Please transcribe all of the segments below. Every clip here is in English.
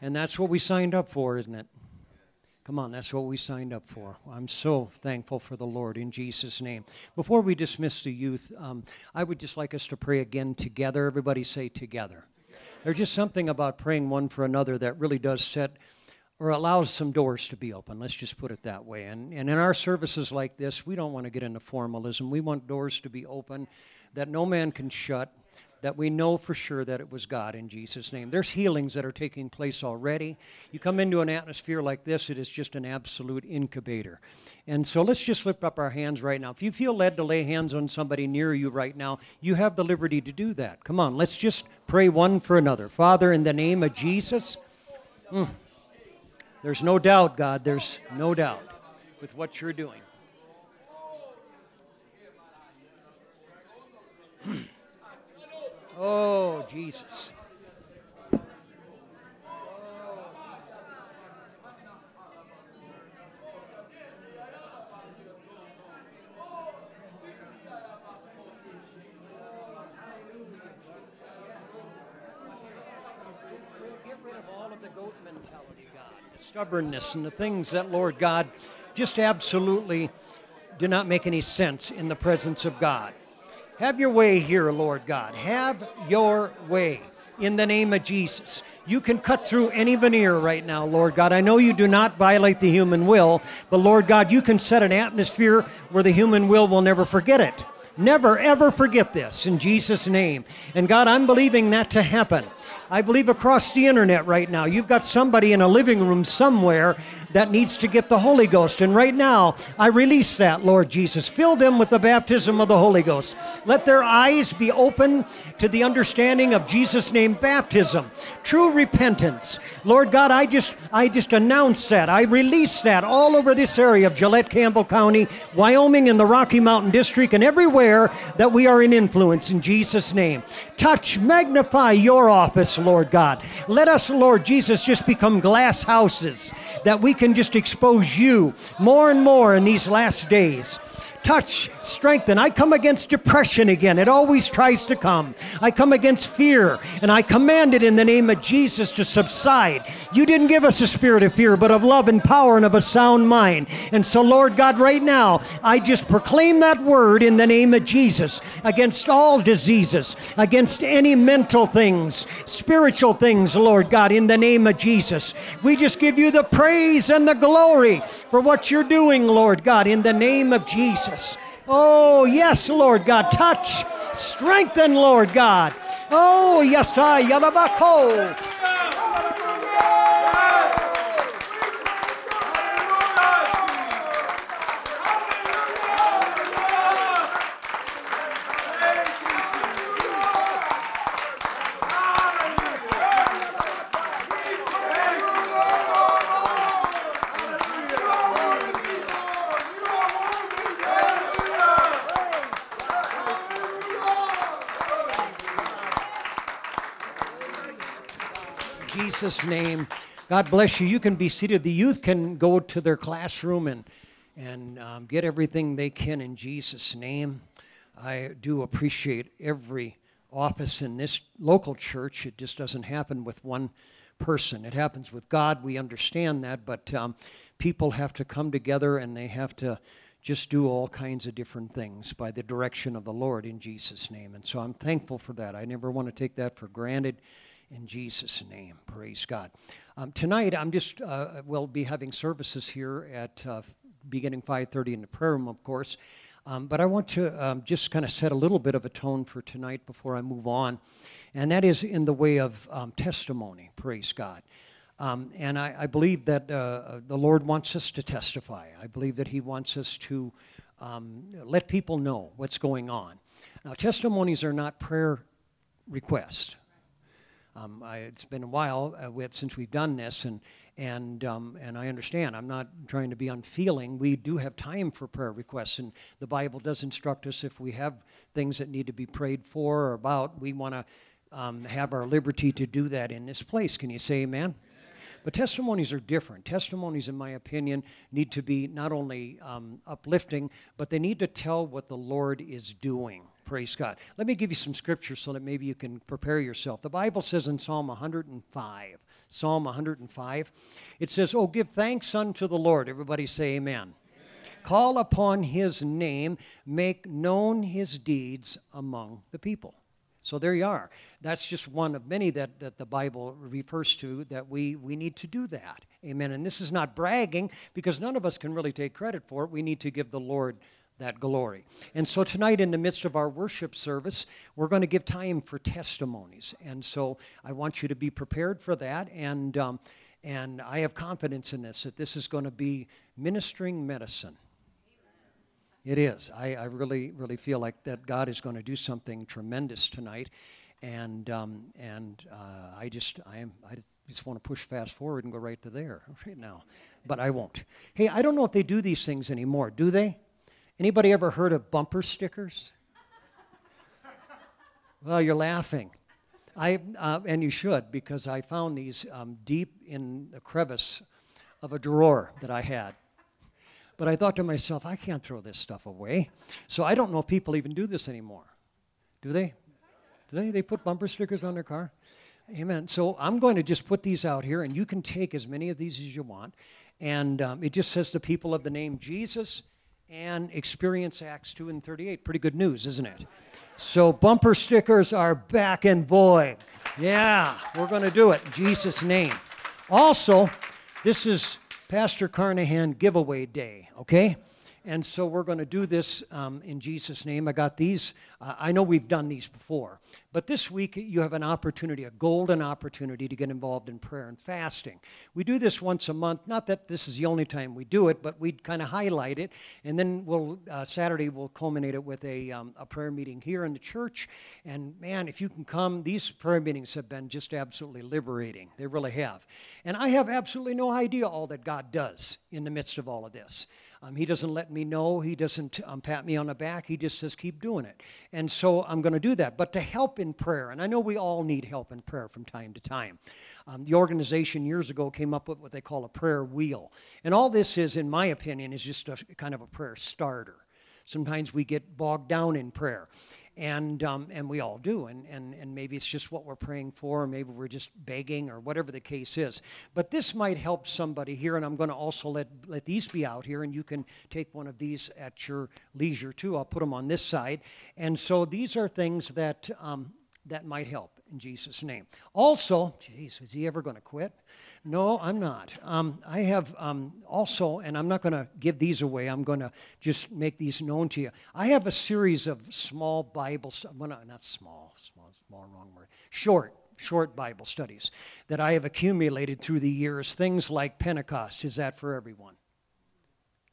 And that's what we signed up for, isn't it? Come on, that's what we signed up for. I'm so thankful for the Lord in Jesus' name. Before we dismiss the youth, um, I would just like us to pray again together. Everybody say together. There's just something about praying one for another that really does set or allows some doors to be open. Let's just put it that way. And, and in our services like this, we don't want to get into formalism. We want doors to be open that no man can shut that we know for sure that it was God in Jesus' name. There's healings that are taking place already. You come into an atmosphere like this, it is just an absolute incubator. And so let's just lift up our hands right now. If you feel led to lay hands on somebody near you right now, you have the liberty to do that. Come on, let's just pray one for another. Father, in the name of Jesus, mm, there's no doubt, God, there's no doubt with what you're doing. Oh, Jesus. Stubbornness and the things that, Lord God, just absolutely do not make any sense in the presence of God. Have your way here, Lord God. Have your way in the name of Jesus. You can cut through any veneer right now, Lord God. I know you do not violate the human will, but Lord God, you can set an atmosphere where the human will will never forget it. Never, ever forget this in Jesus' name. And God, I'm believing that to happen. I believe across the internet right now, you've got somebody in a living room somewhere that needs to get the Holy Ghost. And right now, I release that, Lord Jesus. Fill them with the baptism of the Holy Ghost. Let their eyes be open to the understanding of Jesus' name baptism, true repentance. Lord God, I just I just announce that. I release that all over this area of Gillette Campbell County, Wyoming, and the Rocky Mountain District, and everywhere that we are in influence in Jesus' name. Touch, magnify your office, Lord God. Let us, Lord Jesus, just become glass houses that we can just expose you more and more in these last days touch, strengthen. I come against depression again. It always tries to come. I come against fear, and I command it in the name of Jesus to subside. You didn't give us a spirit of fear, but of love and power and of a sound mind. And so, Lord God, right now, I just proclaim that word in the name of Jesus against all diseases, against any mental things, spiritual things, Lord God, in the name of Jesus. We just give you the praise and the glory for what you're doing, Lord God, in the name of Jesus. Oh, yes, Lord God. Touch, strengthen, Lord God. Oh, yes, I, Yalabako. Jesus' name. God bless you. You can be seated. The youth can go to their classroom and, and um, get everything they can in Jesus' name. I do appreciate every office in this local church. It just doesn't happen with one person, it happens with God. We understand that, but um, people have to come together and they have to just do all kinds of different things by the direction of the Lord in Jesus' name. And so I'm thankful for that. I never want to take that for granted in Jesus' name. Praise God. Um, tonight, I'm just, uh, we'll be having services here at uh, beginning 5.30 in the prayer room, of course. Um, but I want to um, just kind of set a little bit of a tone for tonight before I move on. And that is in the way of um, testimony. Praise God. Um, and I, I, believe that uh, the Lord wants us to testify. I believe that He wants us to um, let people know what's going on. Now, testimonies are not prayer requests. Um, I, it's been a while uh, with, since we've done this, and and um, and I understand. I'm not trying to be unfeeling. We do have time for prayer requests, and the Bible does instruct us if we have things that need to be prayed for or about, we want to um, have our liberty to do that in this place. Can you say Amen? But testimonies are different. Testimonies, in my opinion, need to be not only um, uplifting, but they need to tell what the Lord is doing. Praise God. Let me give you some scripture so that maybe you can prepare yourself. The Bible says in Psalm 105, Psalm 105. It says, Oh, give thanks unto the Lord. Everybody say amen. amen. Call upon his name, make known his deeds among the people. So there you are. That's just one of many that, that the Bible refers to that we, we need to do that. Amen. And this is not bragging because none of us can really take credit for it. We need to give the Lord that glory. And so tonight, in the midst of our worship service, we're going to give time for testimonies. And so I want you to be prepared for that. And, um, and I have confidence in this, that this is going to be ministering medicine. It is. I, I really, really feel like that God is going to do something tremendous tonight, and um, and uh, I just I am I just want to push fast forward and go right to there right now, but I won't. Hey, I don't know if they do these things anymore. Do they? Anybody ever heard of bumper stickers? well, you're laughing. I uh, and you should because I found these um, deep in the crevice of a drawer that I had but I thought to myself, I can't throw this stuff away. So I don't know if people even do this anymore. Do they? Do they? They put bumper stickers on their car? Amen. So I'm going to just put these out here, and you can take as many of these as you want. And um, it just says the people of the name Jesus and experience Acts 2 and 38. Pretty good news, isn't it? So bumper stickers are back in vogue. Yeah, we're going to do it in Jesus' name. Also, this is Pastor Carnahan giveaway day, okay? And so we're going to do this um, in Jesus' name. I got these. Uh, I know we've done these before, but this week you have an opportunity, a golden opportunity to get involved in prayer and fasting. We do this once a month. Not that this is the only time we do it, but we kind of highlight it. And then we'll uh, Saturday we'll culminate it with a, um, a prayer meeting here in the church. And man, if you can come, these prayer meetings have been just absolutely liberating. They really have. And I have absolutely no idea all that God does in the midst of all of this. Um, he doesn't let me know. He doesn't um, pat me on the back. He just says, keep doing it. And so I'm going to do that. But to help in prayer, and I know we all need help in prayer from time to time. Um, the organization years ago came up with what they call a prayer wheel. And all this is, in my opinion, is just a kind of a prayer starter. Sometimes we get bogged down in prayer and um, and we all do and, and and maybe it's just what we're praying for or maybe we're just begging or whatever the case is. But this might help somebody here and i'm going to also let let these be out here and you can take one of these at your leisure too. I'll put them on this side. And so these are things that um, that might help in jesus name. Also geez is he ever going to quit no, I'm not. Um, I have um, also, and I'm not going to give these away. I'm going to just make these known to you. I have a series of small Bible, well, not small, small, small, wrong word, short, short Bible studies that I have accumulated through the years. Things like Pentecost. Is that for everyone?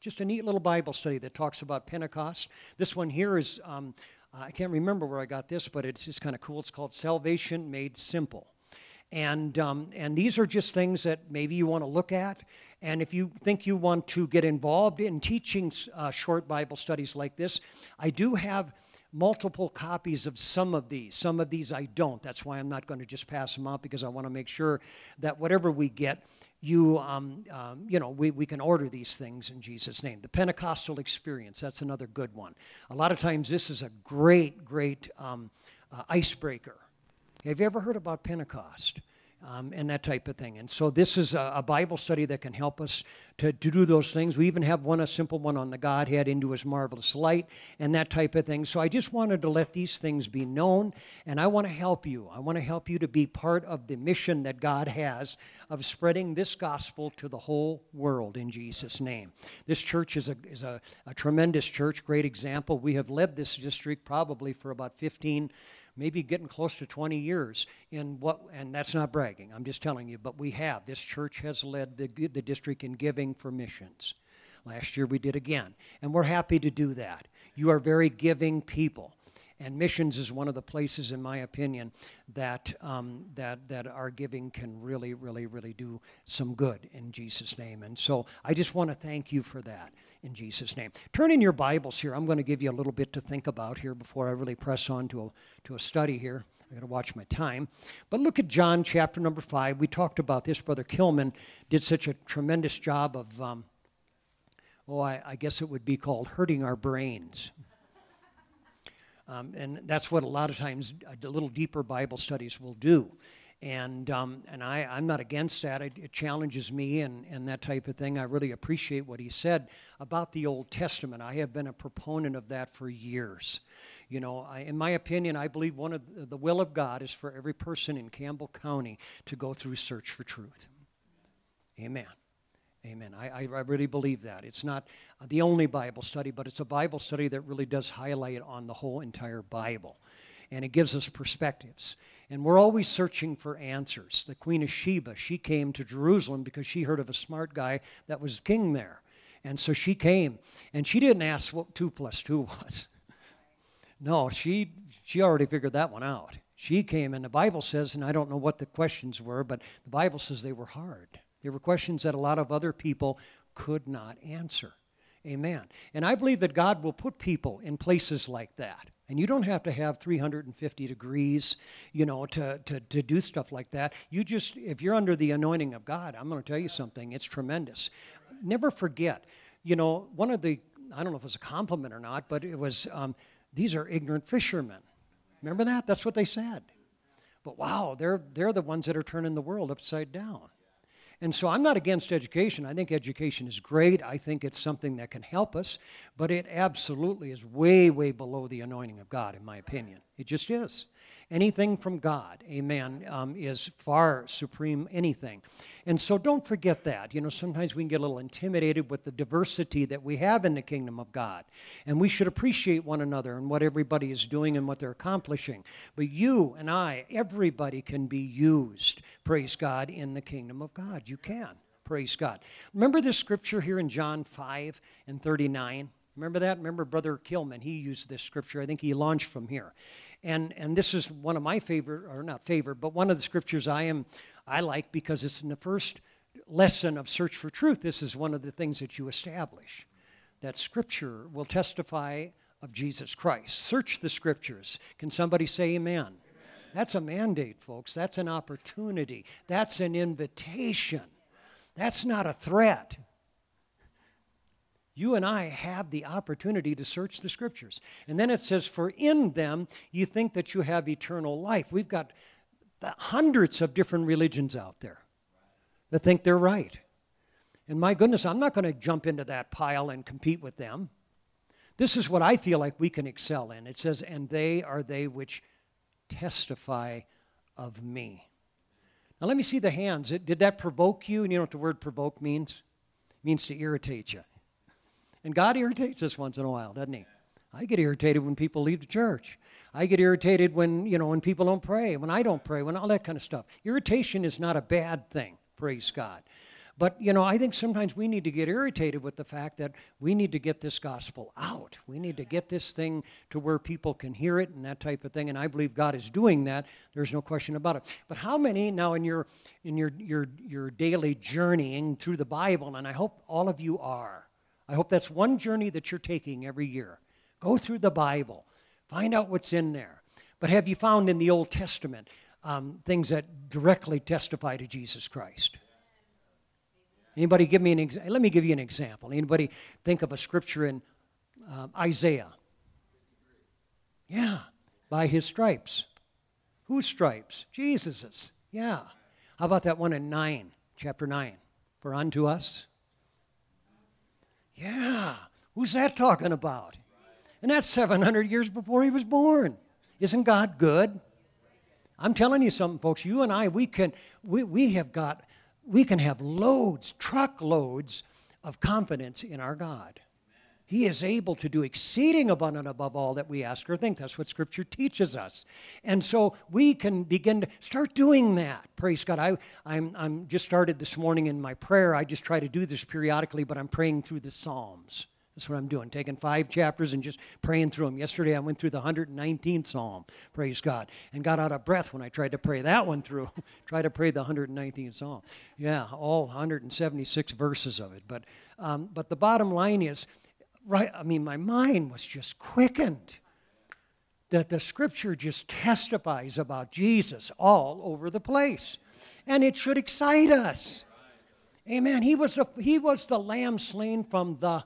Just a neat little Bible study that talks about Pentecost. This one here is, um, I can't remember where I got this, but it's just kind of cool. It's called Salvation Made Simple. And, um, and these are just things that maybe you want to look at. And if you think you want to get involved in teaching uh, short Bible studies like this, I do have multiple copies of some of these. Some of these I don't. That's why I'm not going to just pass them out because I want to make sure that whatever we get, you, um, um, you know, we, we can order these things in Jesus' name. The Pentecostal experience, that's another good one. A lot of times this is a great, great um, uh, icebreaker have you ever heard about Pentecost? Um, and that type of thing. And so this is a, a, Bible study that can help us to, to do those things. We even have one, a simple one on the Godhead into his marvelous light and that type of thing. So I just wanted to let these things be known, and I want to help you. I want to help you to be part of the mission that God has of spreading this gospel to the whole world in Jesus' name. This church is a, is a, a tremendous church, great example. We have led this district probably for about 15 maybe getting close to 20 years in what, and that's not bragging, I'm just telling you, but we have. This church has led the, the district in giving for missions. Last year we did again, and we're happy to do that. You are very giving people. And missions is one of the places, in my opinion, that, um, that, that our giving can really, really, really do some good in Jesus' name. And so I just want to thank you for that in Jesus' name. Turn in your Bibles here. I'm going to give you a little bit to think about here before I really press on to a, to a study here. I got to watch my time. But look at John chapter number five. We talked about this. Brother Kilman did such a tremendous job of, um, oh, I, I guess it would be called hurting our brains. Um, and that's what a lot of times a little deeper Bible studies will do. And, um, and I, I'm not against that. It, it challenges me and, and that type of thing. I really appreciate what he said about the Old Testament. I have been a proponent of that for years. You know, I, in my opinion, I believe one of the, the will of God is for every person in Campbell County to go through search for truth. Amen. Amen. I, I, really believe that. It's not the only Bible study, but it's a Bible study that really does highlight on the whole entire Bible. And it gives us perspectives. And we're always searching for answers. The Queen of Sheba, she came to Jerusalem because she heard of a smart guy that was king there. And so she came, and she didn't ask what two plus two was. No, she, she already figured that one out. She came, and the Bible says, and I don't know what the questions were, but the Bible says they were hard. They were questions that a lot of other people could not answer. Amen. And I believe that God will put people in places like that. And you don't have to have 350 degrees, you know, to, to, to do stuff like that. You just, if you're under the anointing of God, I'm going to tell you something, it's tremendous. Never forget, you know, one of the, I don't know if it was a compliment or not, but it was, um, these are ignorant fishermen. Remember that? That's what they said. But wow, they're, they're the ones that are turning the world upside down. And so I'm not against education. I think education is great. I think it's something that can help us, but it absolutely is way, way below the anointing of God, in my opinion. It just is. Anything from God, amen, um, is far supreme anything. And so don't forget that. You know, sometimes we can get a little intimidated with the diversity that we have in the kingdom of God. And we should appreciate one another and what everybody is doing and what they're accomplishing. But you and I, everybody can be used, praise God, in the kingdom of God. You can. Praise God. Remember this scripture here in John 5 and 39? Remember that? Remember Brother Kilman, he used this scripture. I think he launched from here. And, and this is one of my favorite, or not favorite, but one of the scriptures I am I like because it's in the first lesson of Search for Truth. This is one of the things that you establish that Scripture will testify of Jesus Christ. Search the Scriptures. Can somebody say amen? amen? That's a mandate, folks. That's an opportunity. That's an invitation. That's not a threat. You and I have the opportunity to search the scriptures. And then it says, For in them you think that you have eternal life. We've got hundreds of different religions out there that think they're right. And my goodness, I'm not going to jump into that pile and compete with them. This is what I feel like we can excel in. It says, And they are they which testify of me. Now, let me see the hands. Did that provoke you? And you know what the word provoke means? It means to irritate you. And God irritates us once in a while, doesn't He? I get irritated when people leave the church. I get irritated when, you know, when people don't pray, when I don't pray, when all that kind of stuff. Irritation is not a bad thing, praise God. But, you know, I think sometimes we need to get irritated with the fact that we need to get this gospel out. We need to get this thing to where people can hear it and that type of thing. And I believe God is doing that. There's no question about it. But how many now in your in your your your daily journeying through the Bible, and I hope all of you are. I hope that's one journey that you're taking every year. Go through the Bible, find out what's in there. But have you found in the Old Testament um, things that directly testify to Jesus Christ? Anybody give me an example? Let me give you an example. Anybody think of a scripture in um, Isaiah? Yeah, by his stripes. Whose stripes? Jesus's. Yeah. How about that one in 9, chapter 9? For unto us? Yeah. Who's that talking about? And that's 700 years before he was born. Isn't God good? I'm telling you something, folks. You and I, we can, we, we have got, we can have loads, truckloads of confidence in our God. He is able to do exceeding abundant above all that we ask or think. That's what Scripture teaches us. And so we can begin to start doing that. Praise God. I, I'm, I'm just started this morning in my prayer. I just try to do this periodically, but I'm praying through the Psalms. That's what I'm doing, taking five chapters and just praying through them. Yesterday I went through the 119th Psalm, praise God, and got out of breath when I tried to pray that one through. Try to pray the 119th Psalm. Yeah, all 176 verses of it. But, um, but the bottom line is, right, I mean, my mind was just quickened that the scripture just testifies about Jesus all over the place. And it should excite us. Amen. He was, a, he was the lamb slain from the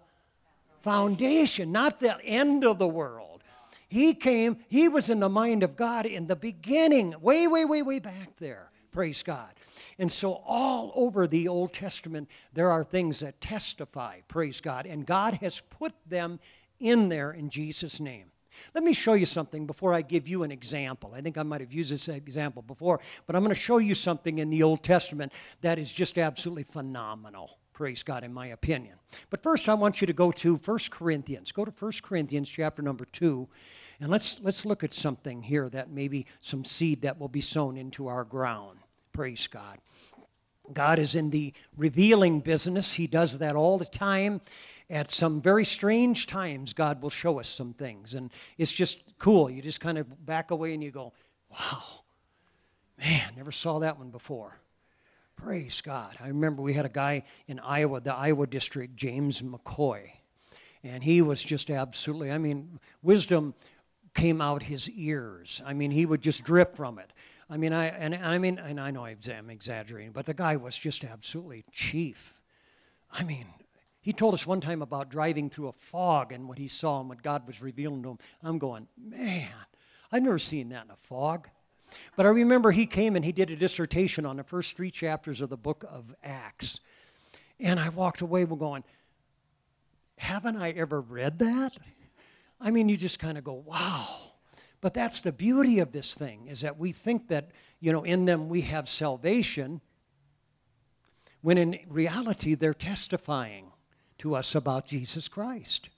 foundation, not the end of the world. He came, he was in the mind of God in the beginning, way, way, way, way back there. Praise God. And so, all over the Old Testament, there are things that testify, praise God, and God has put them in there in Jesus' name. Let me show you something before I give you an example. I think I might have used this example before, but I'm going to show you something in the Old Testament that is just absolutely phenomenal. Praise God, in my opinion. But first, I want you to go to 1 Corinthians. Go to 1 Corinthians chapter number 2, and let's, let's look at something here that maybe some seed that will be sown into our ground. Praise God. God is in the revealing business. He does that all the time. At some very strange times, God will show us some things. And it's just cool. You just kind of back away and you go, wow, man, never saw that one before. Praise God. I remember we had a guy in Iowa, the Iowa district, James McCoy. And he was just absolutely, I mean, wisdom came out his ears. I mean, he would just drip from it. I mean, I and I mean, and I know I'm exaggerating, but the guy was just absolutely chief. I mean, he told us one time about driving through a fog and what he saw and what God was revealing to him. I'm going, man, I've never seen that in a fog. But I remember he came and he did a dissertation on the first three chapters of the book of Acts. And I walked away going, haven't I ever read that? I mean, you just kind of go, wow. But that's the beauty of this thing is that we think that, you know, in them we have salvation when in reality they're testifying to us about Jesus Christ.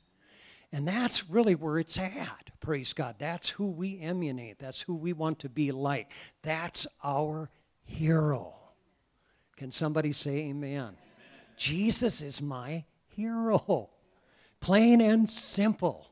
And that's really where it's at. Praise God. That's who we emulate, That's who we want to be like. That's our hero. Can somebody say amen? amen. Jesus is my hero. Plain and simple.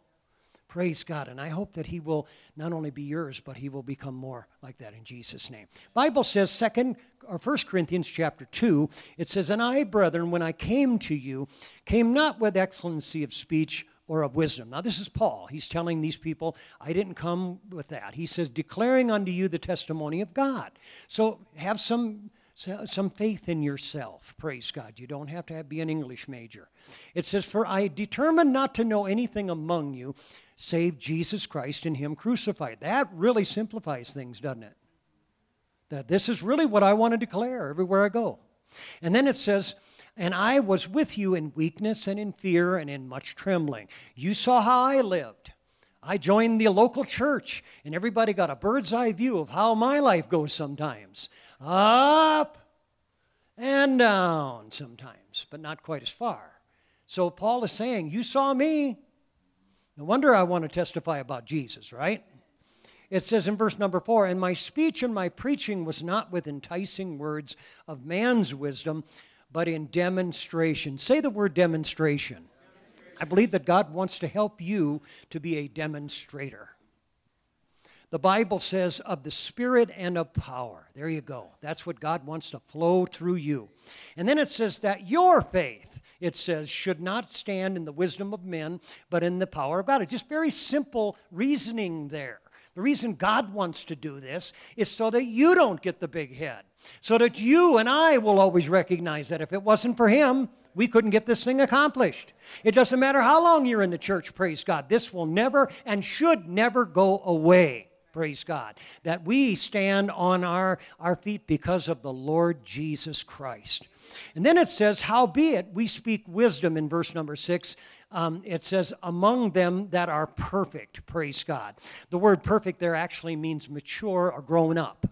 Praise God. And I hope that he will not only be yours, but he will become more like that in Jesus' name. Bible says, second or first Corinthians chapter 2, it says, And I, brethren, when I came to you, came not with excellency of speech or of wisdom. Now, this is Paul. He's telling these people, I didn't come with that. He says, declaring unto you the testimony of God. So have some some faith in yourself. Praise God. You don't have to have, be an English major. It says, For I determined not to know anything among you save Jesus Christ and Him crucified. That really simplifies things, doesn't it? That this is really what I want to declare everywhere I go. And then it says, and I was with you in weakness and in fear and in much trembling. You saw how I lived. I joined the local church, and everybody got a bird's eye view of how my life goes sometimes up and down sometimes, but not quite as far. So Paul is saying, You saw me. No wonder I want to testify about Jesus, right? It says in verse number four, And my speech and my preaching was not with enticing words of man's wisdom, but in demonstration. Say the word demonstration. I believe that God wants to help you to be a demonstrator. The Bible says of the Spirit and of power. There you go. That's what God wants to flow through you. And then it says that your faith it says, should not stand in the wisdom of men, but in the power of God. It's just very simple reasoning there. The reason God wants to do this is so that you don't get the big head, so that you and I will always recognize that if it wasn't for Him, we couldn't get this thing accomplished. It doesn't matter how long you're in the church, praise God. This will never and should never go away, praise God. That we stand on our, our feet because of the Lord Jesus Christ. And then it says, Howbeit we speak wisdom in verse number six. Um, it says, among them that are perfect, praise God. The word perfect there actually means mature or grown up.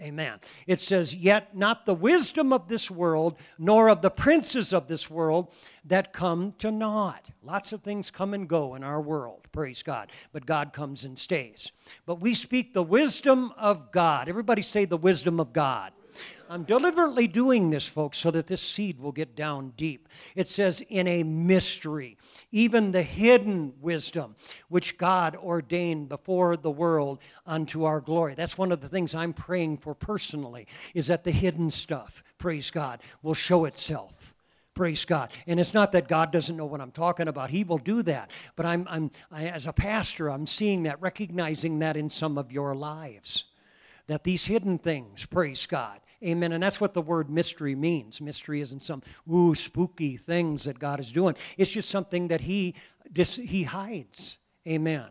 Amen. It says, Yet not the wisdom of this world, nor of the princes of this world that come to naught. Lots of things come and go in our world, praise God. But God comes and stays. But we speak the wisdom of God. Everybody say the wisdom of God. I'm deliberately doing this, folks, so that this seed will get down deep. It says, in a mystery, even the hidden wisdom which God ordained before the world unto our glory. That's one of the things I'm praying for personally, is that the hidden stuff, praise God, will show itself. Praise God. And it's not that God doesn't know what I'm talking about. He will do that. But I'm, I'm I, as a pastor, I'm seeing that, recognizing that in some of your lives. That these hidden things, praise God, Amen. And that's what the word mystery means. Mystery isn't some ooh spooky things that God is doing. It's just something that He he hides. Amen.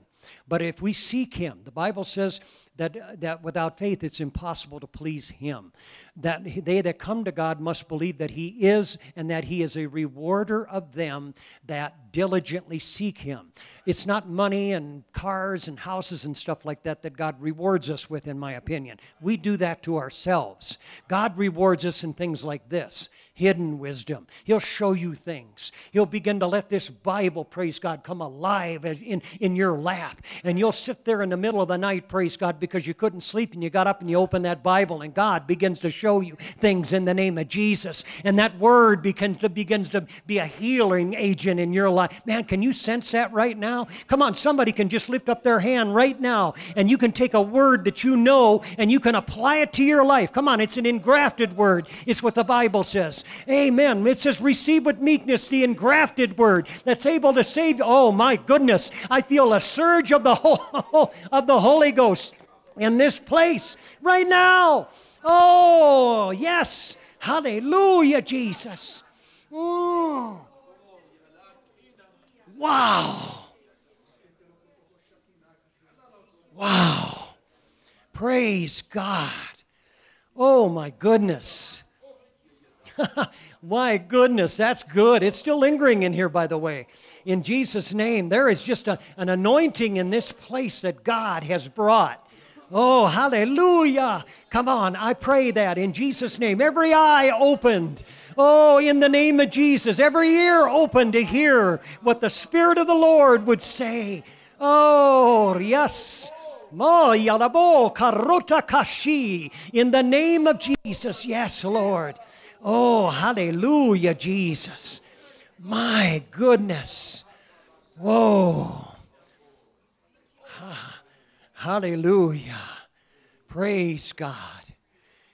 But if we seek Him, the Bible says that, that without faith it's impossible to please Him. That they that come to God must believe that He is and that He is a rewarder of them that diligently seek Him. It's not money and cars and houses and stuff like that that God rewards us with, in my opinion. We do that to ourselves. God rewards us in things like this hidden wisdom. He'll show you things. He'll begin to let this Bible, praise God, come alive in, in your lap. And you'll sit there in the middle of the night, praise God, because you couldn't sleep and you got up and you opened that Bible and God begins to show you things in the name of Jesus. And that word begins to, begins to be a healing agent in your life. Man, can you sense that right now? Come on, somebody can just lift up their hand right now and you can take a word that you know and you can apply it to your life. Come on, it's an engrafted word. It's what the Bible says. Amen. It says, receive with meekness the engrafted word that's able to save. Oh my goodness. I feel a surge of the, whole, of the Holy Ghost in this place right now. Oh, yes. Hallelujah, Jesus. Mm. Wow. Wow. Praise God. Oh, my goodness. My goodness, that's good. It's still lingering in here, by the way. In Jesus' name, there is just a, an anointing in this place that God has brought. Oh, hallelujah. Come on, I pray that in Jesus' name. Every eye opened. Oh, in the name of Jesus. Every ear open to hear what the Spirit of the Lord would say. Oh, yes. In the name of Jesus. Yes, Lord. Oh, hallelujah, Jesus. My goodness. Whoa. Hallelujah. Praise God.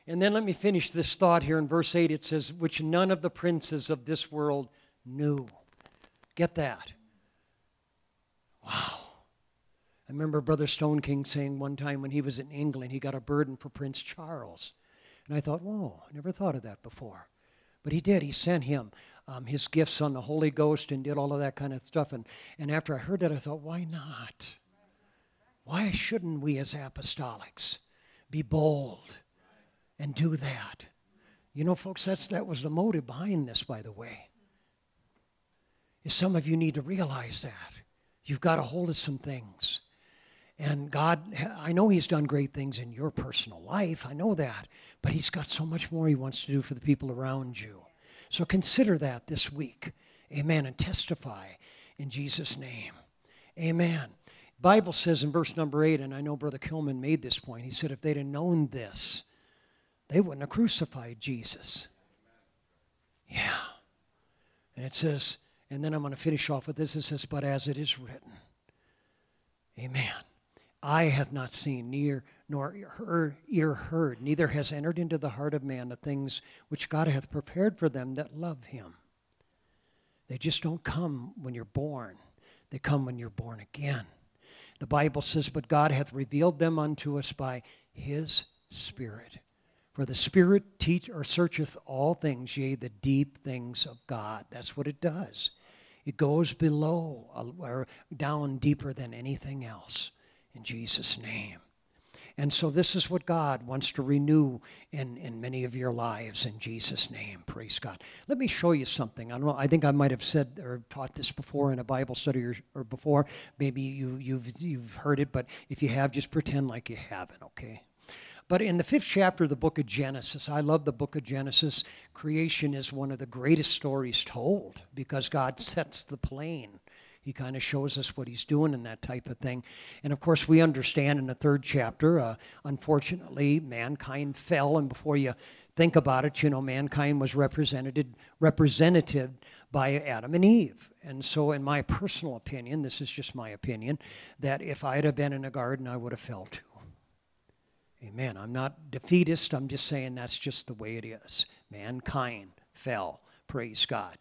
And then let me finish this thought here in verse 8. It says, Which none of the princes of this world knew. Get that. Wow. I remember Brother Stoneking saying one time when he was in England, he got a burden for Prince Charles. And I thought, whoa, I never thought of that before. But he did. He sent him um, his gifts on the Holy Ghost and did all of that kind of stuff. And, and after I heard that, I thought, why not? Why shouldn't we as apostolics be bold and do that? You know, folks, that's, that was the motive behind this, by the way. Is some of you need to realize that. You've got a hold of some things. And God, I know He's done great things in your personal life. I know that. But He's got so much more He wants to do for the people around you. So consider that this week. Amen. And testify in Jesus' name. Amen. Bible says in verse number eight, and I know Brother Kilman made this point. He said, if they'd have known this, they wouldn't have crucified Jesus. Yeah. And it says, and then I'm going to finish off with this. It says, but as it is written. Amen. I have not seen, near nor her ear heard, neither has entered into the heart of man the things which God hath prepared for them that love him. They just don't come when you're born, they come when you're born again. The Bible says, But God hath revealed them unto us by his Spirit. For the Spirit teach or searcheth all things, yea, the deep things of God. That's what it does. It goes below uh, or down deeper than anything else in Jesus' name. And so, this is what God wants to renew in, in many of your lives in Jesus' name. Praise God. Let me show you something. I don't know, I think I might have said or taught this before in a Bible study or, or before. Maybe you, you've, you've heard it, but if you have, just pretend like you haven't, okay? But in the fifth chapter of the book of Genesis, I love the book of Genesis. Creation is one of the greatest stories told because God sets the plane he kind of shows us what he's doing and that type of thing. And of course, we understand in the third chapter, uh, unfortunately, mankind fell. And before you think about it, you know, mankind was represented represented by Adam and Eve. And so, in my personal opinion, this is just my opinion, that if I'd have been in a garden, I would have fell too. Amen. I'm not defeatist. I'm just saying that's just the way it is. Mankind fell. Praise God.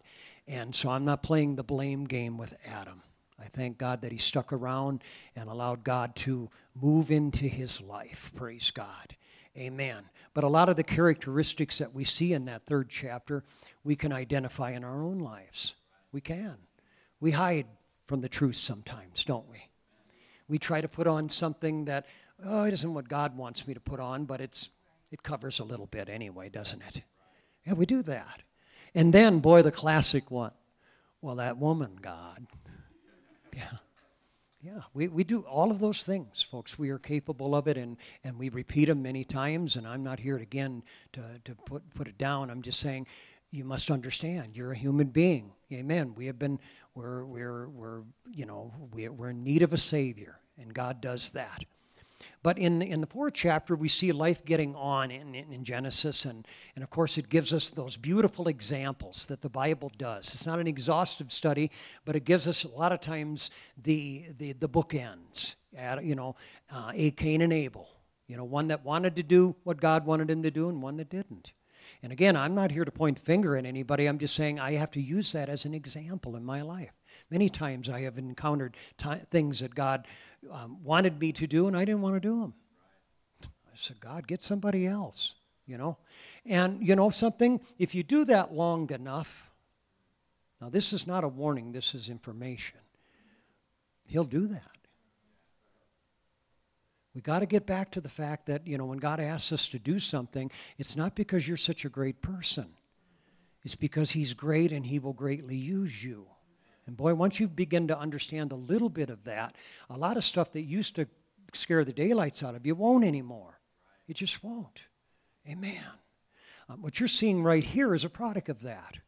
And so I'm not playing the blame game with Adam. I thank God that he stuck around and allowed God to move into his life. Praise God. Amen. But a lot of the characteristics that we see in that third chapter, we can identify in our own lives. We can. We hide from the truth sometimes, don't we? We try to put on something that oh, it isn't what God wants me to put on, but it's, it covers a little bit anyway, doesn't it? Yeah, we do that. And then, boy, the classic one. Well, that woman, God. Yeah. Yeah, we, we do all of those things, folks. We are capable of it, and, and we repeat them many times. And I'm not here again to, to put, put it down. I'm just saying you must understand you're a human being. Amen. We have been, we're, we're, we're you know, we're, we're in need of a Savior, and God does that. But in, in the fourth chapter, we see life getting on in, in, in, Genesis, and, and of course, it gives us those beautiful examples that the Bible does. It's not an exhaustive study, but it gives us a lot of times the, the, the bookends, you know, uh, a Cain and Abel, you know, one that wanted to do what God wanted him to do and one that didn't. And again, I'm not here to point finger at anybody. I'm just saying I have to use that as an example in my life. Many times I have encountered t- things that God um, wanted me to do, and I didn't want to do them. I said, God, get somebody else, you know? And you know something? If you do that long enough, now this is not a warning, this is information. He'll do that. We got to get back to the fact that, you know, when God asks us to do something, it's not because you're such a great person. It's because He's great and He will greatly use you. And boy, once you begin to understand a little bit of that, a lot of stuff that used to scare the daylights out of you won't anymore. It just won't. Amen. Um, what you're seeing right here is a product of that.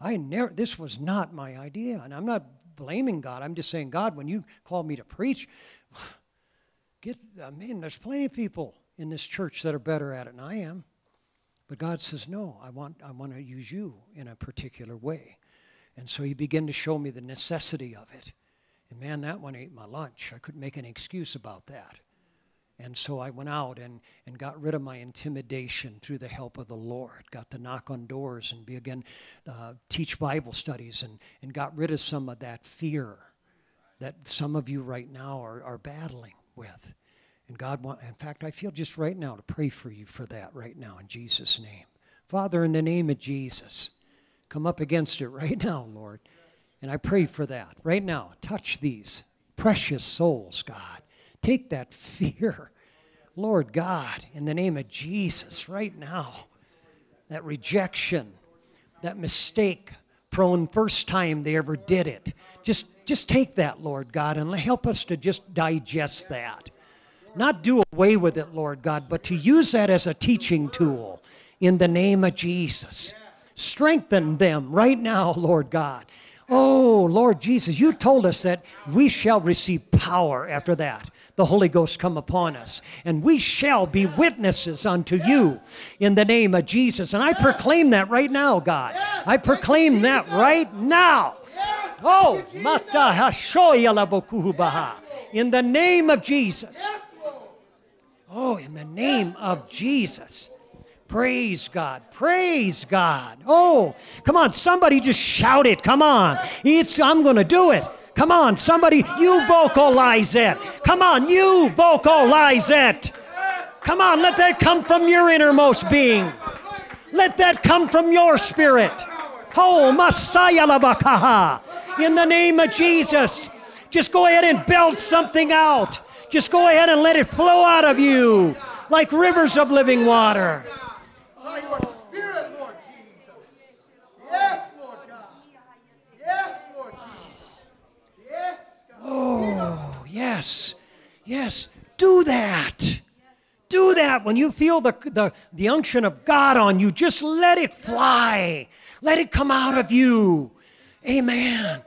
I never, this was not my idea. And I'm not blaming God. I'm just saying, God, when you called me to preach, get, I mean, there's plenty of people in this church that are better at it than I am. But God says, no, I want, I want to use you in a particular way. And so he began to show me the necessity of it. And man, that one ate my lunch. I couldn't make an excuse about that. And so I went out and, and got rid of my intimidation through the help of the Lord. Got to knock on doors and begin uh, teach Bible studies and, and got rid of some of that fear that some of you right now are, are battling with. And God, want, in fact, I feel just right now to pray for you for that right now in Jesus' name. Father, in the name of Jesus, come up against it right now, Lord. And I pray for that right now. Touch these precious souls, God. Take that fear, Lord God, in the name of Jesus, right now. That rejection, that mistake prone first time they ever did it. Just, just take that, Lord God, and help us to just digest that. Not do away with it, Lord God, but to use that as a teaching tool in the name of Jesus. Strengthen them right now, Lord God. Oh, Lord Jesus, you told us that we shall receive power after that. The Holy Ghost come upon us, and we shall be witnesses unto you in the name of Jesus. And I proclaim that right now, God. I proclaim that right now. Oh, mata in the name of Jesus. Oh, in the name of Jesus. Praise God. Praise God. Oh, come on. Somebody just shout it. Come on. It's, I'm going to do it. Come on. Somebody, you vocalize it. Come on. You vocalize it. Come on. Let that come from your innermost being. Let that come from your spirit. Oh, Messiah. In the name of Jesus. Just go ahead and build something out. Just go ahead and let it flow out of you like rivers of living water by your Spirit, Lord Jesus. Yes, Lord God. Yes, Lord Jesus. Yes, God. Oh, yes. Yes. Do that. Do that when you feel the, the, the unction of God on you. Just let it fly. Let it come out of you. Amen.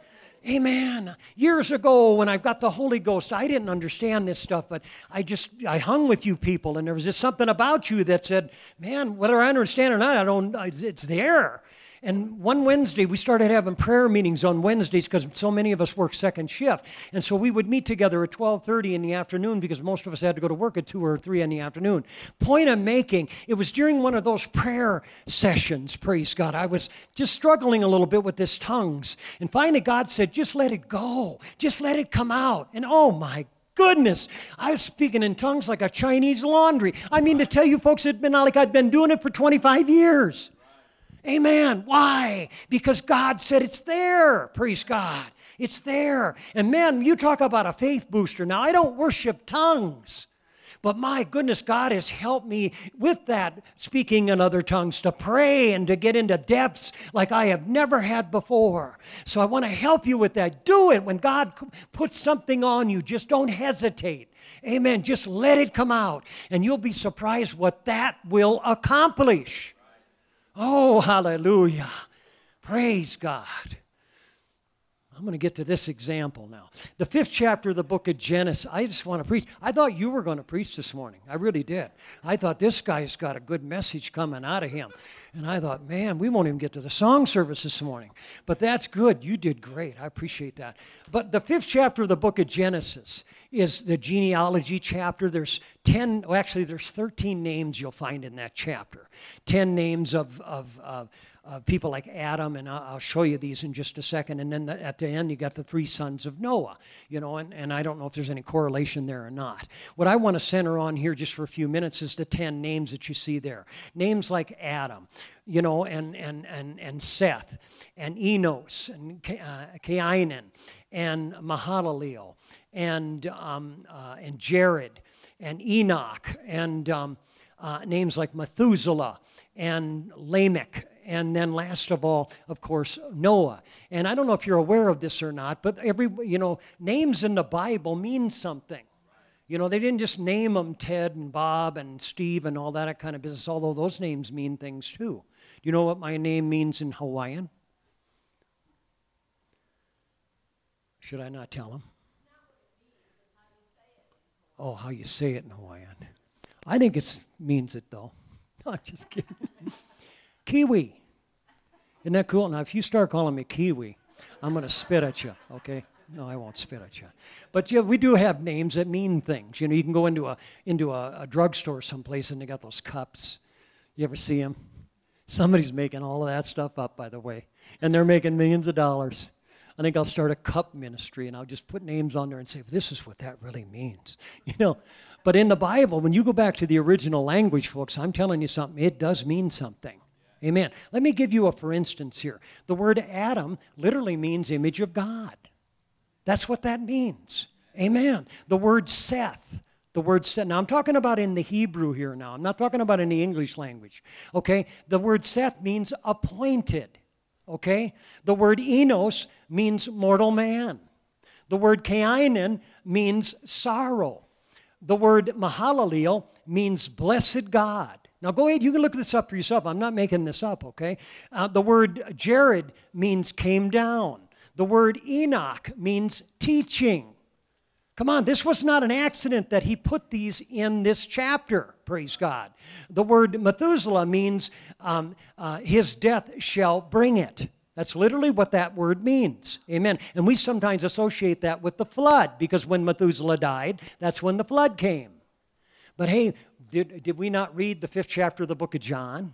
Amen. Years ago, when I got the Holy Ghost, I didn't understand this stuff, but I just I hung with you people, and there was just something about you that said, "Man, whether I understand or not, I don't. It's there." And one Wednesday, we started having prayer meetings on Wednesdays because so many of us work second shift. And so we would meet together at 12:30 in the afternoon because most of us had to go to work at 2 or 3 in the afternoon. Point I'm making, it was during one of those prayer sessions, praise God. I was just struggling a little bit with this tongues. And finally God said, "Just let it go. Just let it come out." And oh my goodness. I was speaking in tongues like a Chinese laundry. I mean, to tell you folks, it'd been like I'd been doing it for 25 years. Amen. Why? Because God said it's there. Praise God. It's there. And man, you talk about a faith booster. Now, I don't worship tongues, But my goodness, God has helped me with that speaking in other tongues to pray and to get into depths like I have never had before. So I want to help you with that. Do it when God puts something on you. Just don't hesitate. Amen. Just let it come out, and you'll be surprised what that will accomplish. Oh, hallelujah. Praise God. I'm going to get to this example now. The fifth chapter of the book of Genesis. I just want to preach. I thought you were going to preach this morning. I really did. I thought this guy's got a good message coming out of him. And I thought, man, we won't even get to the song service this morning. But that's good. You did great. I appreciate that. But the fifth chapter of the book of Genesis is the genealogy chapter. There's 10, well, actually, there's 13 names you'll find in that chapter. 10 names of, of, of uh, people like Adam, and I'll, I'll, show you these in just a second. And then the, at the end, you got the three sons of Noah, you know, and, and I don't know if there's any correlation there or not. What I want to center on here just for a few minutes is the 10 names that you see there. Names like Adam, you know, and, and, and, and Seth, and Enos, and uh, Cainan, and Mahalalel, and, um, uh, and Jared, and Enoch, and um, uh, names like Methuselah, and Lamech, and then last of all, of course, Noah. And I don't know if you're aware of this or not, but every, you know, names in the Bible mean something. You know, they didn't just name them Ted and Bob and Steve and all that kind of business, although those names mean things too. Do you know what my name means in Hawaiian? Should I not tell them? Oh, how you say it in Hawaiian. I think it means it though. No, I'm just kidding. Kiwi. Isn't that cool? Now, if you start calling me Kiwi, I'm going to spit at you, okay? No, I won't spit at you. But yeah, we do have names that mean things. You know, you can go into a into a, a drugstore someplace and they got those cups. You ever see them? Somebody's making all of that stuff up, by the way, and they're making millions of dollars. I think I'll start a cup ministry and I'll just put names on there and say, "This is what that really means," you know. But in the Bible, when you go back to the original language, folks, I'm telling you something. It does mean something. Amen. Let me give you a for instance here. The word Adam literally means image of God. That's what that means. Amen. The word Seth. The word Seth. Now, I'm talking about in the Hebrew here now. I'm not talking about in the English language. Okay? The word Seth means appointed. Okay? The word Enos means mortal man. The word Cainan means sorrow. The word Mahalalel means blessed God. Now, go ahead, you can look this up for yourself. I'm not making this up, okay? Uh, the word Jared means came down, the word Enoch means teaching. Come on, this was not an accident that he put these in this chapter, praise God. The word Methuselah means um, uh, his death shall bring it. That's literally what that word means. Amen. And we sometimes associate that with the flood because when Methuselah died, that's when the flood came. But hey, did, did we not read the fifth chapter of the book of John?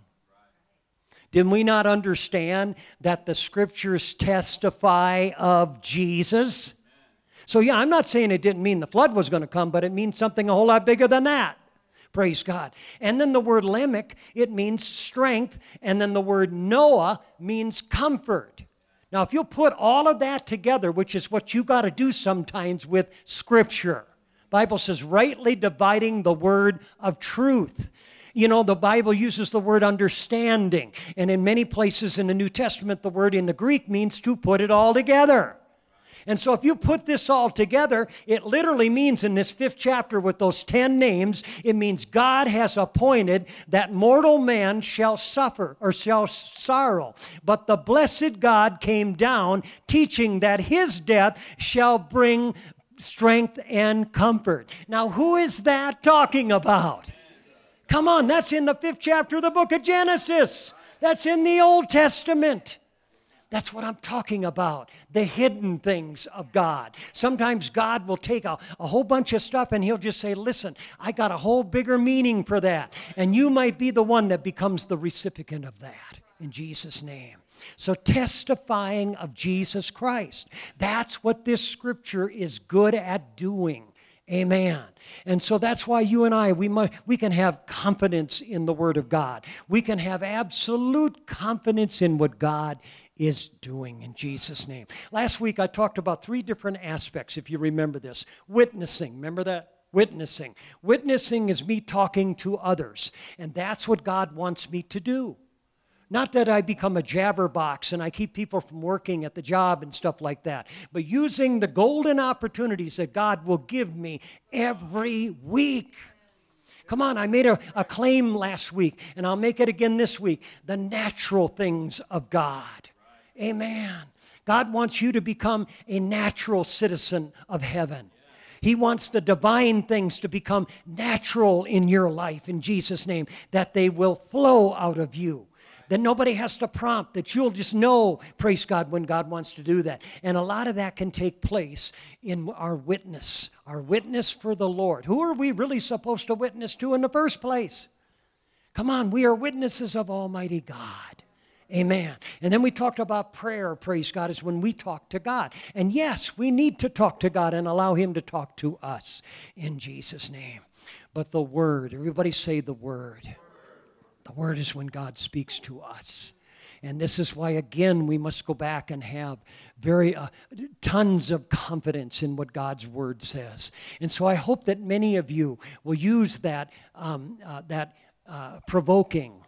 Did we not understand that the scriptures testify of Jesus? So, yeah, I'm not saying it didn't mean the flood was going to come, but it means something a whole lot bigger than that. Praise God. And then the word Lamech, it means strength. And then the word Noah means comfort. Now, if you'll put all of that together, which is what you got to do sometimes with Scripture, Bible says rightly dividing the word of truth. You know, the Bible uses the word understanding, and in many places in the New Testament, the word in the Greek means to put it all together. And so, if you put this all together, it literally means in this fifth chapter with those 10 names, it means God has appointed that mortal man shall suffer or shall sorrow. But the blessed God came down, teaching that his death shall bring strength and comfort. Now, who is that talking about? Come on, that's in the fifth chapter of the book of Genesis. That's in the Old Testament. That's what I'm talking about the hidden things of God. Sometimes God will take a, a whole bunch of stuff and He'll just say, Listen, I got a whole bigger meaning for that. And you might be the one that becomes the recipient of that in Jesus' name. So, testifying of Jesus Christ. That's what this scripture is good at doing. Amen. And so that's why you and I, we, might, we can have confidence in the Word of God. We can have absolute confidence in what God is doing in Jesus' name. Last week I talked about three different aspects, if you remember this. Witnessing, remember that? witnessing. Witnessing is me talking to others, and that's what God wants me to do. Not that I become a jabberbox and I keep people from working at the job and stuff like that, but using the golden opportunities that God will give me every week. Come on, I made a, a claim last week, and I'll make it again this week the natural things of God. Amen. God wants you to become a natural citizen of heaven. He wants the divine things to become natural in your life in Jesus' name, that they will flow out of you that nobody has to prompt, that you'll just know, praise God, when God wants to do that. And a lot of that can take place in our witness, our witness for the Lord. Who are we really supposed to witness to in the first place? Come on, we are witnesses of Almighty God. Amen. And then we talked about prayer, praise God, is when we talk to God. And yes, we need to talk to God and allow Him to talk to us in Jesus' name. But the Word, everybody say the Word. The Word is when God speaks to us. And this is why, again, we must go back and have very uh, tons of confidence in what God's Word says. And so I hope that many of you will use that, um, uh, that uh, provoking,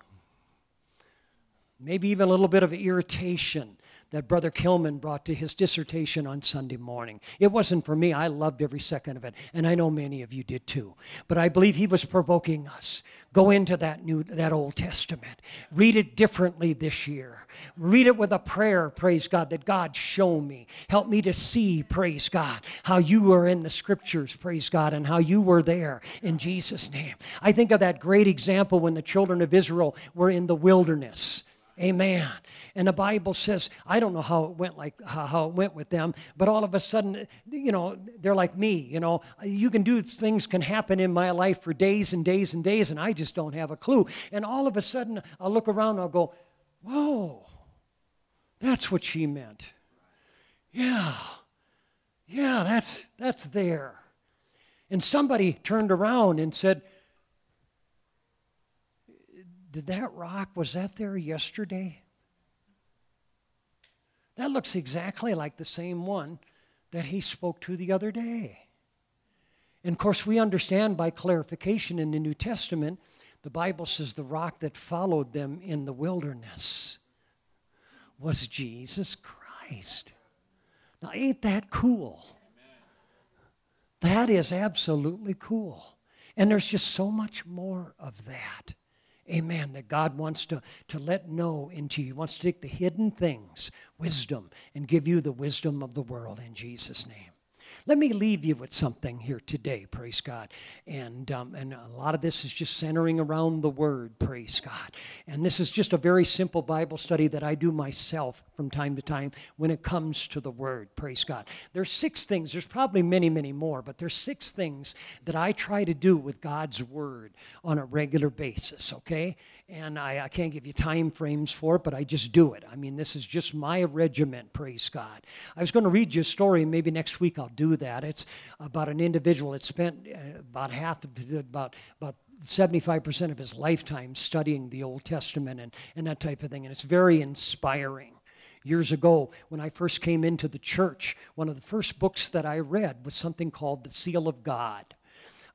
maybe even a little bit of irritation that Brother Kilman brought to his dissertation on Sunday morning. It wasn't for me. I loved every second of it, and I know many of you did too. But I believe he was provoking us. Go into that new that Old Testament. Read it differently this year. Read it with a prayer, praise God, that God show me. Help me to see, praise God, how you were in the scriptures, praise God, and how you were there in Jesus' name. I think of that great example when the children of Israel were in the wilderness. Amen. And the Bible says, I don't know how it went like how, it went with them, but all of a sudden, you know, they're like me. You know, you can do things can happen in my life for days and days and days, and I just don't have a clue. And all of a sudden, I'll look around and I'll go, Whoa, that's what she meant. Yeah, yeah, that's that's there. And somebody turned around and said, Did that rock, was that there yesterday? That looks exactly like the same one that he spoke to the other day. And of course, we understand by clarification in the New Testament, the Bible says the rock that followed them in the wilderness was Jesus Christ. Now, ain't that cool? That is absolutely cool. And there's just so much more of that. Amen. That God wants to, to let know into you. He wants to take the hidden things, wisdom, and give you the wisdom of the world in Jesus' name. Let me leave you with something here today, praise God. And, um, and a lot of this is just centering around the Word, praise God. And this is just a very simple Bible study that I do myself from time to time when it comes to the Word, praise God. There's six things, there's probably many, many more, but there's six things that I try to do with God's Word on a regular basis, okay? And I, I, can't give you time frames for it, but I just do it. I mean, this is just my regiment, praise God. I was going to read you a story, maybe next week I'll do that. It's about an individual that spent uh, about half, of, about, about 75% of his lifetime studying the Old Testament and, and that type of thing, and it's very inspiring. Years ago, when I first came into the church, one of the first books that I read was something called The Seal of God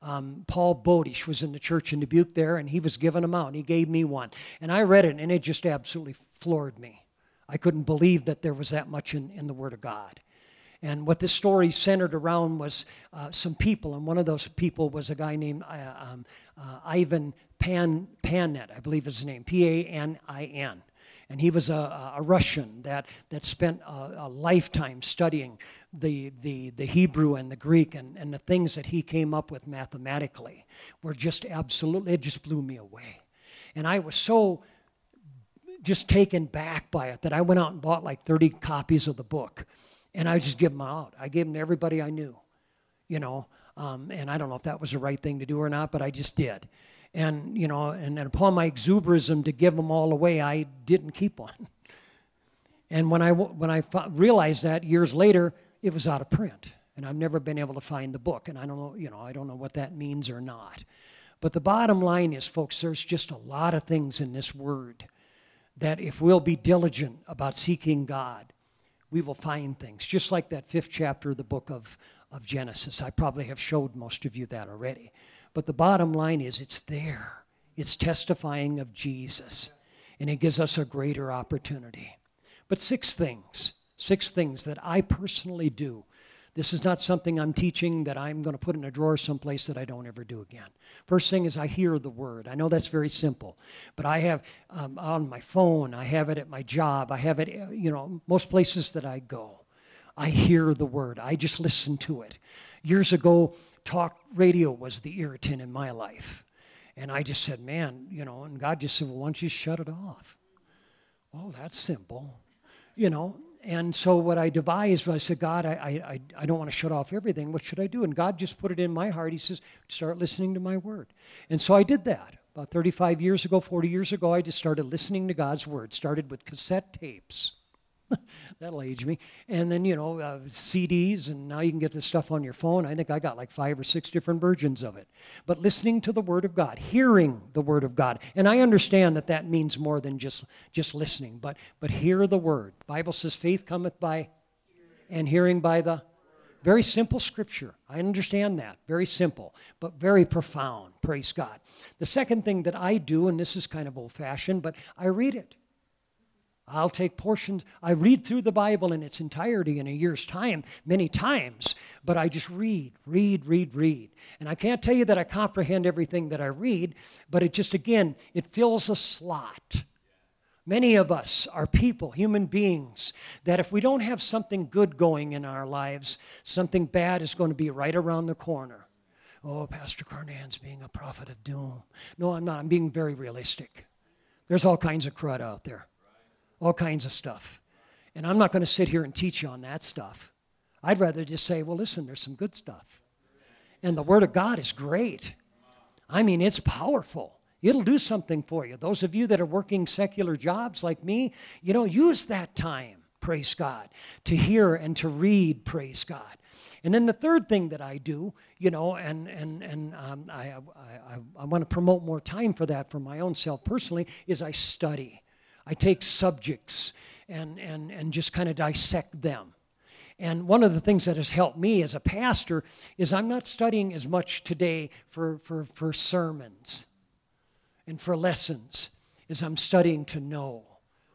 um, Paul Bodish was in the church in Dubuque there, and he was giving them out. And he gave me one. And I read it, and it just absolutely floored me. I couldn't believe that there was that much in, in the Word of God. And what this story centered around was uh, some people, and one of those people was a guy named uh, um, uh, Ivan Pan, Panin, I believe is his name, P A N I N. And he was a, a Russian that, that spent a, a lifetime studying the, the, the Hebrew and the Greek and, and the things that he came up with mathematically were just absolutely, it just blew me away. And I was so just taken back by it that I went out and bought like 30 copies of the book. And I just gave them out. I gave them to everybody I knew, you know. Um, and I don't know if that was the right thing to do or not, but I just did. And, you know, and, and upon my exuberism to give them all away, I didn't keep one. And when I, when I realized that years later, it was out of print. And I've never been able to find the book. And I don't know, you know, I don't know what that means or not. But the bottom line is, folks, there's just a lot of things in this word that if we'll be diligent about seeking God, we will find things. Just like that fifth chapter of the book of, of Genesis. I probably have showed most of you that already. But the bottom line is it's there. It's testifying of Jesus, and it gives us a greater opportunity. But six things, six things that I personally do. This is not something I'm teaching that I'm going to put in a drawer someplace that I don't ever do again. First thing is I hear the word. I know that's very simple, but I have um, on my phone, I have it at my job, I have it, you know, most places that I go. I hear the word. I just listen to it. Years ago, talk radio was the irritant in my life. And I just said, man, you know, and God just said, well, why don't you shut it off? Oh, that's simple. You know, and so what I devised was I said, God, I, I, I don't want to shut off everything. What should I do? And God just put it in my heart. He says, start listening to my word. And so I did that. About 35 years ago, 40 years ago, I just started listening to God's word. Started with cassette tapes. That'll age me. And then, you know, uh, CDs, and now you can get this stuff on your phone. I think I got like five or six different versions of it. But listening to the Word of God, hearing the Word of God. And I understand that that means more than just, just listening, but, but hear the Word. Bible says faith cometh by and hearing by the very simple scripture. I understand that. Very simple, but very profound. Praise God. The second thing that I do, and this is kind of old fashioned, but I read it. I'll take portions. I read through the Bible in its entirety in a year's time many times, but I just read, read, read, read. And I can't tell you that I comprehend everything that I read, but it just, again, it fills a slot. Many of us are people, human beings, that if we don't have something good going in our lives, something bad is going to be right around the corner. Oh, Pastor Carnan's being a prophet of doom. No, I'm not. I'm being very realistic. There's all kinds of crud out there all kinds of stuff. And I'm not going to sit here and teach you on that stuff. I'd rather just say, well, listen, there's some good stuff. And the Word of God is great. I mean, it's powerful. It'll do something for you. Those of you that are working secular jobs like me, you know, use that time, praise God, to hear and to read, praise God. And then the third thing that I do, you know, and, and, and um, I, I, I, I want to promote more time for that for my own self personally, is I study. I take subjects and, and, and just kind of dissect them. And one of the things that has helped me as a pastor is I'm not studying as much today for, for, for sermons and for lessons as I'm studying to know.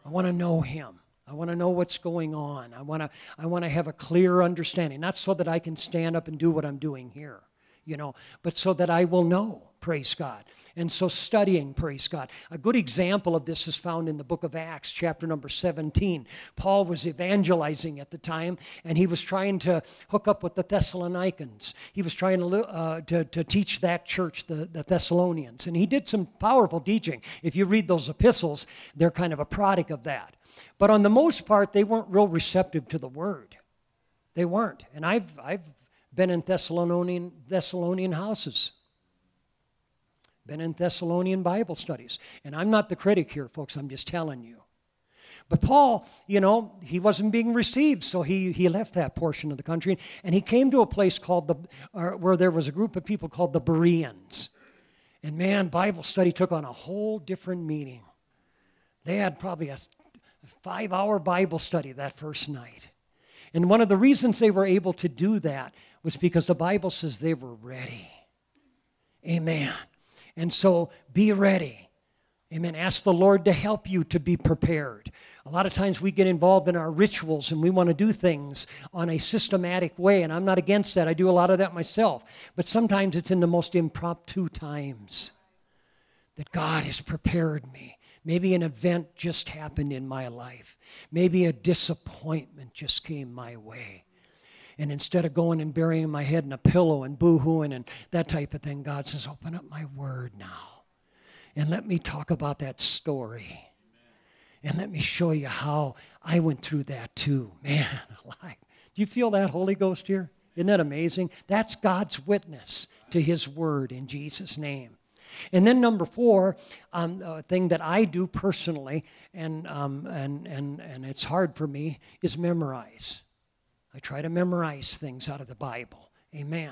I want to know Him. I want to know what's going on. I want to, I want to have a clear understanding, not so that I can stand up and do what I'm doing here, you know, but so that I will know praise God. And so studying, praise God. A good example of this is found in the book of Acts, chapter number 17. Paul was evangelizing at the time, and he was trying to hook up with the Thessalonians. He was trying to, uh, to, to, teach that church, the, the Thessalonians. And he did some powerful teaching. If you read those epistles, they're kind of a product of that. But on the most part, they weren't real receptive to the word. They weren't. And I've, I've been in Thessalonian, Thessalonian houses been in Thessalonian Bible studies. And I'm not the critic here, folks, I'm just telling you. But Paul, you know, he wasn't being received, so he, he left that portion of the country and he came to a place called the, uh, where there was a group of people called the Bereans. And man, Bible study took on a whole different meaning. They had probably a five hour Bible study that first night. And one of the reasons they were able to do that was because the Bible says they were ready. Amen. And so be ready. Amen. Ask the Lord to help you to be prepared. A lot of times we get involved in our rituals and we want to do things on a systematic way, and I'm not against that. I do a lot of that myself. But sometimes it's in the most impromptu times that God has prepared me. Maybe an event just happened in my life, maybe a disappointment just came my way. And instead of going and burying my head in a pillow and boo-hooing and that type of thing, God says, open up my word now. And let me talk about that story. And let me show you how I went through that too. Man, alive. Do you feel that Holy Ghost here? Isn't that amazing? That's God's witness to his word in Jesus' name. And then number four, um, a thing that I do personally, and, um, and, and, and it's hard for me, is memorize. I try to memorize things out of the Bible. Amen.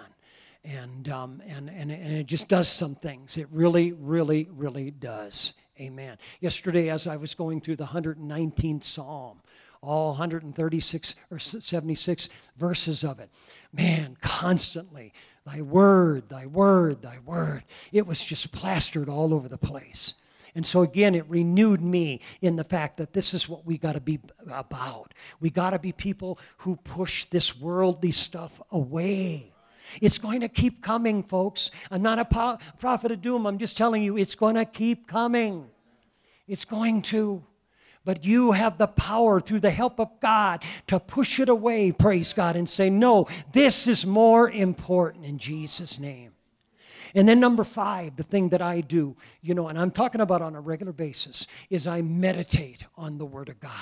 And, um, and, and, and it just does some things. It really, really, really does. Amen. Yesterday, as I was going through the 119th Psalm, all 136 or 76 verses of it. Man, constantly, thy word, thy word, thy word. It was just plastered all over the place. And so again, it renewed me in the fact that this is what we got to be about. We got to be people who push this worldly stuff away. It's going to keep coming, folks. I'm not a prophet of doom. I'm just telling you, it's going to keep coming. It's going to. But you have the power through the help of God to push it away, praise God, and say, no, this is more important in Jesus' name. And then number five, the thing that I do, you know, and I'm talking about on a regular basis, is I meditate on the Word of God.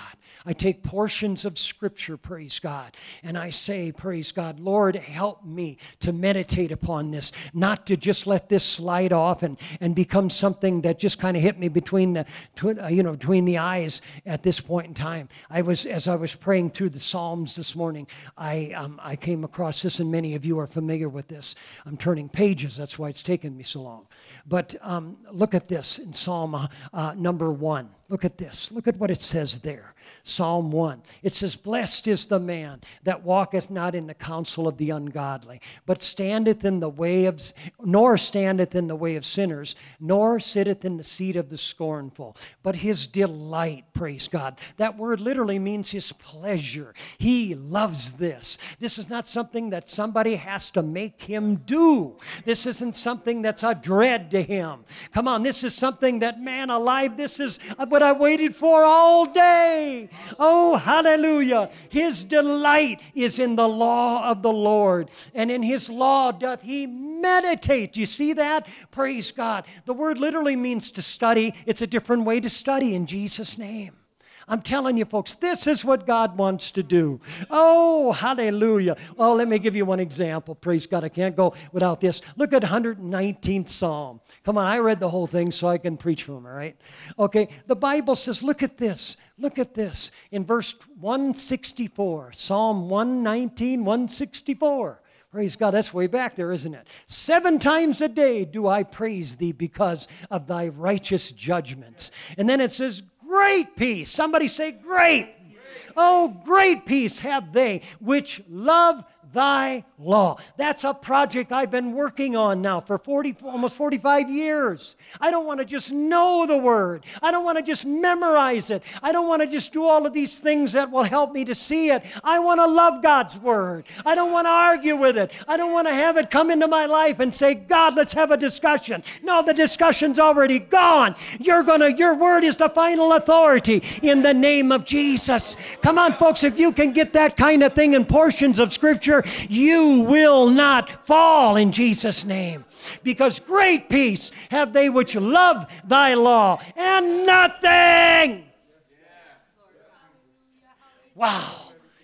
I take portions of Scripture, praise God, and I say, praise God, Lord, help me to meditate upon this, not to just let this slide off and, and become something that just kind of hit me between the, uh, you know, between the eyes at this point in time. I was, as I was praying through the Psalms this morning, I, um, I came across this, and many of you are familiar with this. I'm turning pages, that's why it's taken me so long. But um, look at this in Psalm uh, number one. Look at this. Look at what it says there. Psalm 1. It says, Blessed is the man that walketh not in the counsel of the ungodly, but standeth in the way of, nor standeth in the way of sinners, nor sitteth in the seat of the scornful. But his delight, praise God. That word literally means his pleasure. He loves this. This is not something that somebody has to make him do. This isn't something that's a dread to him. Come on, this is something that, man alive, this is what I waited for all day. Oh, hallelujah. His delight is in the law of the Lord, and in his law doth he meditate. You see that? Praise God. The word literally means to study, it's a different way to study in Jesus' name. I'm telling you, folks, this is what God wants to do. Oh, hallelujah. Oh, let me give you one example. Praise God. I can't go without this. Look at 119th Psalm. Come on, I read the whole thing so I can preach from it, right? Okay, the Bible says, look at this. Look at this. In verse 164, Psalm 119, 164. Praise God, that's way back there, isn't it? Seven times a day do I praise thee because of thy righteous judgments. And then it says, Great peace. Somebody say, Great. Oh, great peace have they which love thy law. That's a project I've been working on now for 40, almost 45 years. I don't want to just know the word. I don't want to just memorize it. I don't want to just do all of these things that will help me to see it. I want to love God's word. I don't want to argue with it. I don't want to have it come into my life and say, God, let's have a discussion. No, the discussion's already gone. You're to, your word is the final authority in the name of Jesus. Come on, folks, if you can get that kind of thing in portions of scripture, you will not fall in Jesus' name. Because great peace have they which love thy law, and nothing. Wow.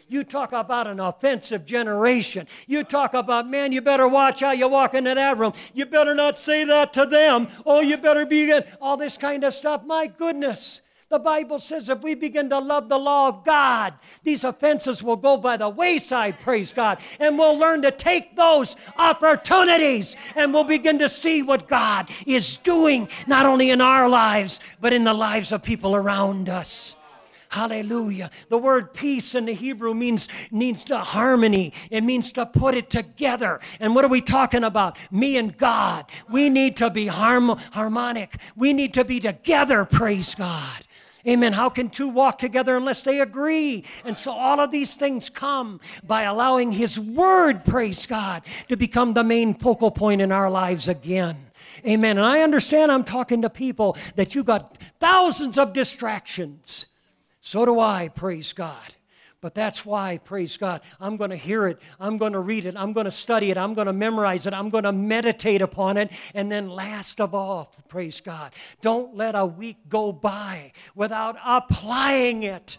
You talk about an offensive generation. You talk about, man, you better watch how you walk into that room. You better not say that to them. Oh, you better be all this kind of stuff. My goodness. The Bible says if we begin to love the law of God, these offenses will go by the wayside, praise God. And we'll learn to take those opportunities and we'll begin to see what God is doing, not only in our lives, but in the lives of people around us. Hallelujah. The word peace in the Hebrew means needs to harmony. It means to put it together. And what are we talking about? Me and God. We need to be harm- harmonic. We need to be together, praise God. Amen. How can two walk together unless they agree? And so all of these things come by allowing His Word, praise God, to become the main focal point in our lives again. Amen. And I understand I'm talking to people that you've got thousands of distractions. So do I, praise God. But that's why, praise God, I'm going to hear it, I'm going to read it, I'm going to study it, I'm going to memorize it, I'm going to meditate upon it. And then, last of all, praise God, don't let a week go by without applying it.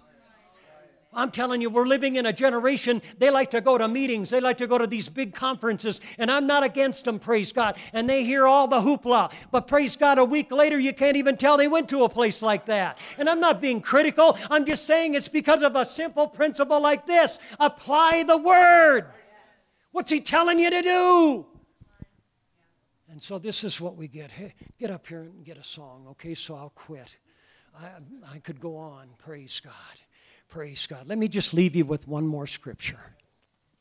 I'm telling you, we're living in a generation, they like to go to meetings, they like to go to these big conferences, and I'm not against them, praise God. And they hear all the hoopla. But praise God, a week later, you can't even tell they went to a place like that. And I'm not being critical, I'm just saying it's because of a simple principle like this apply the word. What's he telling you to do? And so this is what we get. Hey, get up here and get a song, okay? So I'll quit. I, I could go on, praise God. Praise God. Let me just leave you with one more scripture.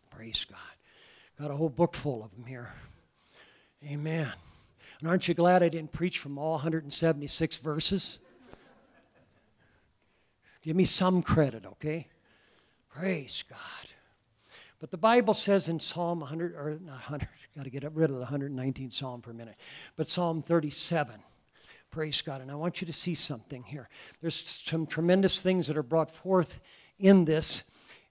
Praise God. Got a whole book full of them here. Amen. And aren't you glad I didn't preach from all 176 verses? Give me some credit, okay? Praise God. But the Bible says in Psalm 100, or not 100, got to get rid of the 119th Psalm for a minute, but Psalm 37. Praise God. And I want you to see something here. There's some tremendous things that are brought forth in this,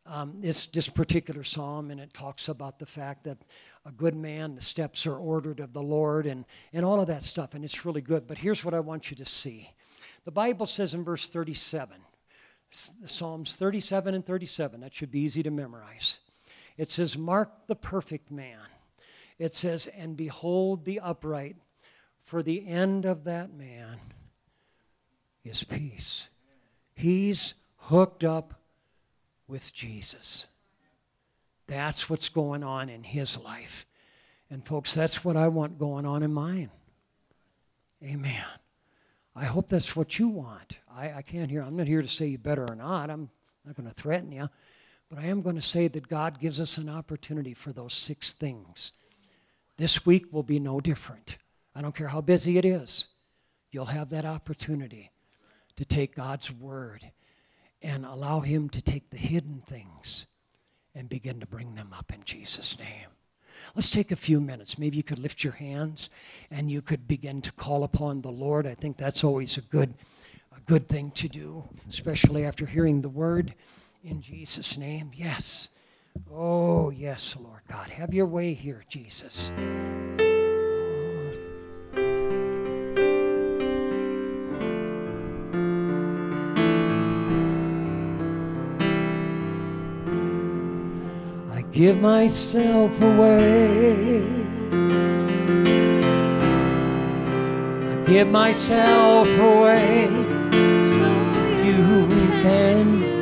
um, this, this particular psalm, and it talks about the fact that a good man, the steps are ordered of the Lord, and, and all of that stuff, and it's really good. But here's what I want you to see. The Bible says in verse 37, Psalms 37 and 37, that should be easy to memorize. It says, Mark the perfect man. It says, And behold the upright, for the end of that man is peace. He's hooked up with Jesus. That's what's going on in his life. And, folks, that's what I want going on in mine. Amen. I hope that's what you want. I, I can't hear, I'm not here to say you better or not. I'm not going to threaten you. But I am going to say that God gives us an opportunity for those six things. This week will be no different. I don't care how busy it is, you'll have that opportunity to take God's word and allow Him to take the hidden things and begin to bring them up in Jesus' name. Let's take a few minutes. Maybe you could lift your hands and you could begin to call upon the Lord. I think that's always a good, a good thing to do, especially after hearing the word. In Jesus' name, yes. Oh, yes, Lord God. Have your way here, Jesus. Give myself away. I give myself away. So you can